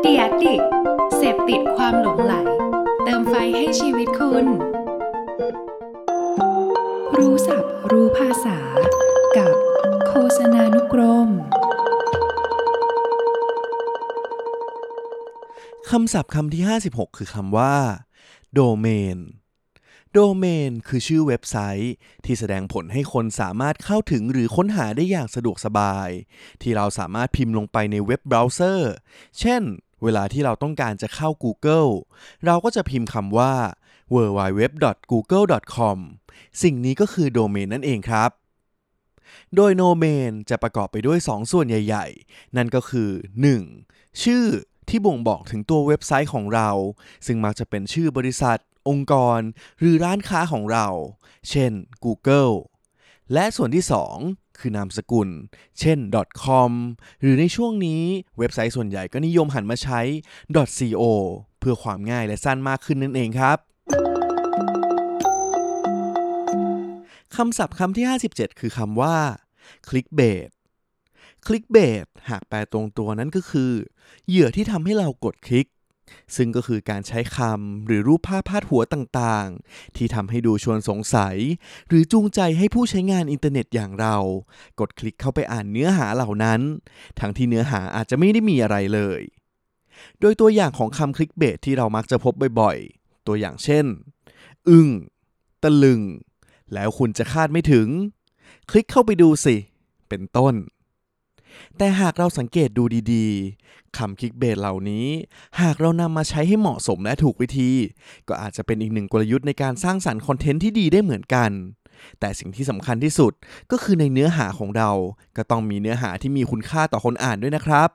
เดียดิกเสพติดความหลงไหล เติมไฟให้ชีวิตคุณ รู้ศัพท์รู้ภาษา กับโฆษณานุกรมคำศัพท์คำที่ 56 คือคำว่า โดเมน domain domain คือชื่อเว็บไซต์ ที่แสดงผลให้คนสามารถเข้าถึงหรือค้นหาได้อย่างสะดวกสบาย ที่เราสามารถพิมพ์ลงไปในเว็บเบราว์เซอร์ เช่น เวลาที่เราต้องการจะเข้า Google เราก็จะพิมพ์คำว่า www.google.com สิ่งนี้ก็คือโดเมนนั่นเองครับโดยโนเมนจะประกอบไปด้วย 2 ส่วนใหญ่ ๆ นั่นก็คือ 1. ชื่อ ที่บ่งบอกถึงตัวเว็บไซต์ของเรา ซึ่งมักจะเป็นชื่อบริษัท องค์กร หรือร้านค้าของเรา เช่น Google และส่วนที่ 2 คือนามสกุล เช่น .com หรือในช่วงนี้เว็บไซต์ส่วนใหญ่ก็นิยมหันมาใช้ .co เพื่อความง่ายและสั้นมากขึ้นนั่นเองครับคำศัพท์คำที่ 57 คือคำว่า clickbait clickbait หากแปลตรงตัวนั้นก็คือ เหยื่อที่ทำให้เรากดคลิก ซึ่งก็คือการใช้คำหรือรูปภาพพาดหัวต่างๆ ที่ทำให้ดูชวนสงสัย หรือจูงใจให้ผู้ใช้งานอินเทอร์เน็ตอย่างเรา กดคลิกเข้าไปอ่านเนื้อหาเหล่านั้น ทั้งที่เนื้อหาอาจจะไม่ได้มีอะไรเลย โดยตัวอย่างของคำคลิกเบตที่เรามักจะพบบ่อยๆ ตัวอย่างเช่น อึ้งตะลึง แล้วคุณจะคาดไม่ถึง คลิกเข้าไปดูสิ เป็นต้น แต่หากเราสังเกตดูดีๆคำคลิกเบตเหล่านี้ หากเรานำมาใช้ให้เหมาะสมและถูกวิธี ก็อาจจะเป็นอีกหนึ่งกลยุทธ์ในการสร้างสรรค์คอนเทนต์ที่ดีได้เหมือนกัน แต่สิ่งที่สำคัญที่สุดก็คือในเนื้อหาของเรา ก็ต้องมีเนื้อหาที่มีคุณค่าต่อคนอ่านด้วยนะครับ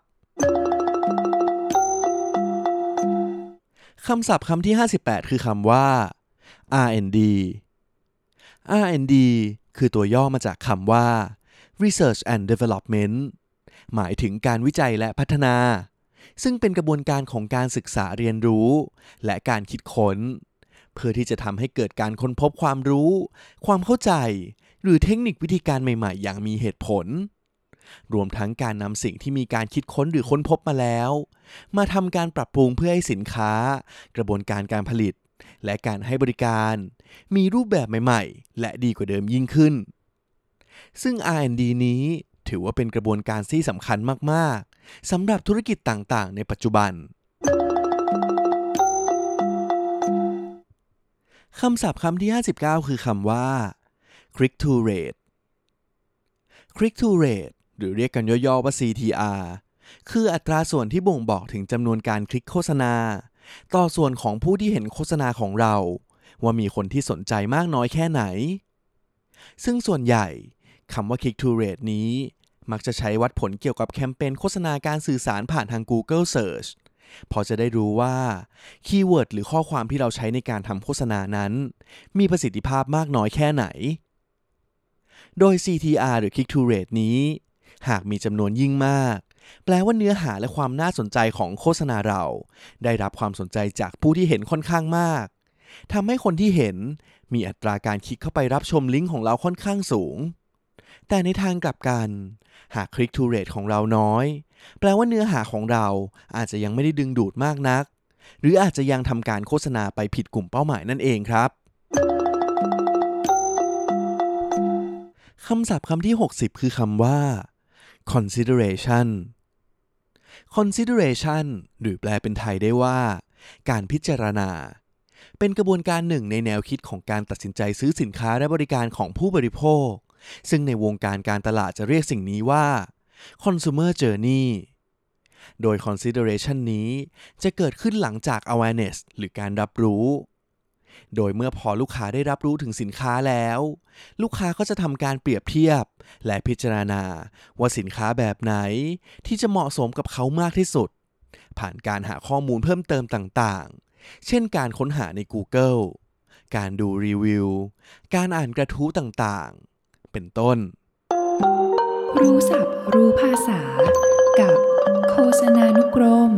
คำศัพท์คำที่ 58 คือคำว่า R&D R&D คือตัวย่อมาจากคำว่า Research and Development หมายถึงการวิจัยและพัฒนา ซึ่งเป็นกระบวนการของการศึกษาเรียนรู้ และการคิดค้น เพื่อที่จะทำให้เกิดการค้นพบความรู้ ความเข้าใจ หรือเทคนิควิธีการใหม่ๆ อย่างมีเหตุผล รวมทั้งการนำสิ่งที่มีการคิดค้นหรือค้นพบมาแล้ว มาทำการปรับปรุงเพื่อให้สินค้า กระบวนการการผลิต และการให้บริการ มีรูปแบบใหม่ ๆ และดีกว่าเดิมยิ่งขึ้นซึ่ง R&D นี้ ถือว่าเป็นกระบวนการที่สำคัญมากๆสำหรับธุรกิจต่างๆ ในปัจจุบันคำศัพท์คำที่ 59 คือคำว่า click to rate click to rate หรือเรียกกันย่อๆว่า CTR คืออัตราส่วนที่บ่งบอกถึงจำนวนการคลิกโฆษณา ต่อส่วนของผู้ที่เห็นโฆษณาของเรา ว่ามีคนที่สนใจมากน้อยแค่ไหน ซึ่งส่วนใหญ่คำว่า click to rate นี้ มักจะใช้วัดผลเกี่ยวกับแคมเปญโฆษณาการสื่อสารผ่านทาง Google Search พอจะได้รู้ว่าคีย์เวิร์ดหรือข้อความที่เราใช้ในการทำโฆษณานั้น มีประสิทธิภาพมากน้อยแค่ไหน โดย CTR หรือ Click to Rate นี้ หากมีจำนวนยิ่งมาก แปลว่าเนื้อหาและความน่าสนใจของโฆษณาเรา ได้รับความสนใจจากผู้ที่เห็นค่อนข้างมากทำให้คนที่เห็นมีอัตราการคลิกเข้าไปรับชมลิงก์ของเราค่อนข้างสูง แต่ในทางกลับกัน หาก Click to Rate ของเราน้อย แปลว่าเนื้อหาของเราอาจจะยังไม่ได้ดึงดูดมากนัก หรืออาจจะยังทำการโฆษณาไปผิดกลุ่มเป้าหมายนั่นเองครับคำศัพท์คำที่ 60 คือคำว่า consideration consideration หรือแปลเป็นไทยได้ว่า การพิจารณา เป็นกระบวนการหนึ่งในแนวคิดของการตัดสินใจซื้อสินค้าและบริการของผู้บริโภค ซึ่งในวงการการตลาดจะเรียกสิ่งนี้ว่า consumer journey โดย consideration นี้จะเกิดขึ้นหลังจาก awareness หรือการรับรู้ โดยเมื่อพอลูกค้าได้รับรู้ถึงสินค้าแล้ว ลูกค้าก็จะทำการเปรียบเทียบ และพิจารณา ว่าสินค้าแบบไหนที่จะเหมาะสมกับเขามากที่สุด ผ่านการหาข้อมูลเพิ่มเติมต่างๆ เช่นการค้นหาใน Google การดูรีวิว การอ่านกระทู้ต่างๆ เป็นต้น รู้ศัพท์รู้ภาษากับโฆษณานุกรม